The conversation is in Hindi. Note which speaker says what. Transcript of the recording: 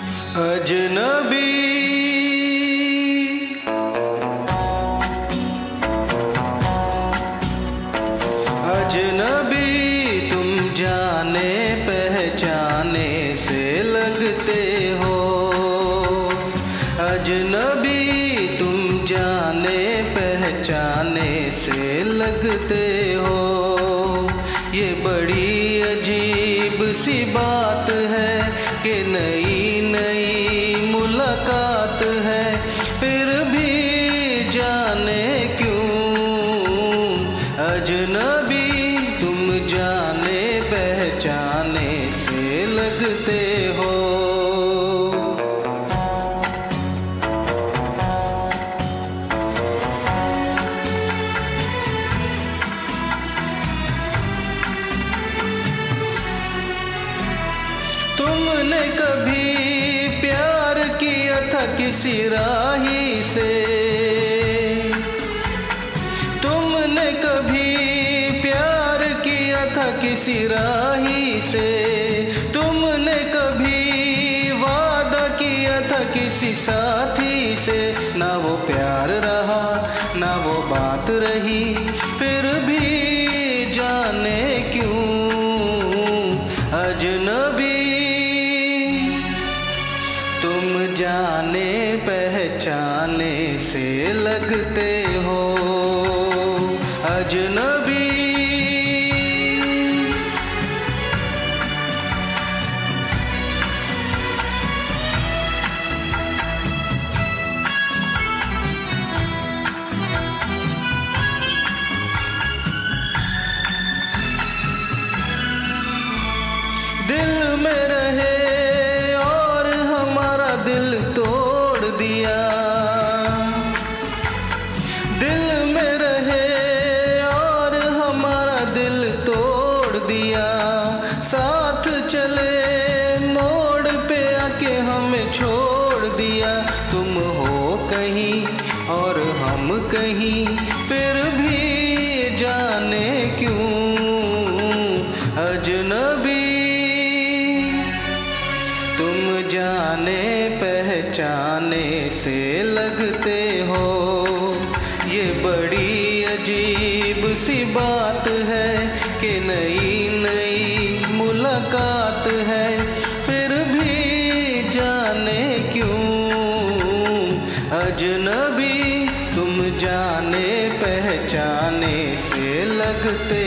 Speaker 1: अजनबी अजनबी तुम जाने पहचाने से लगते हो। अजनबी तुम जाने पहचाने से लगते हो। ये बड़ी अजीब सी बात है कि नई कभी प्यार किया था किसी राही से। तुमने कभी प्यार किया था किसी राही से। तुमने कभी वादा किया था किसी साथी से। ना वो प्यार रहा, ना वो बात रही, फिर भी जाने जाने पहचाने से लगते हो। अजनबी हमें छोड़ दिया। तुम हो कहीं और हम कहीं, फिर भी जाने क्यों? अजनबी, तुम जाने पहचाने से लगते हो। ये बड़ी अजीब सी बात है कि नई नई मुलाकात है। अजनबी तुम जाने पहचाने से लगते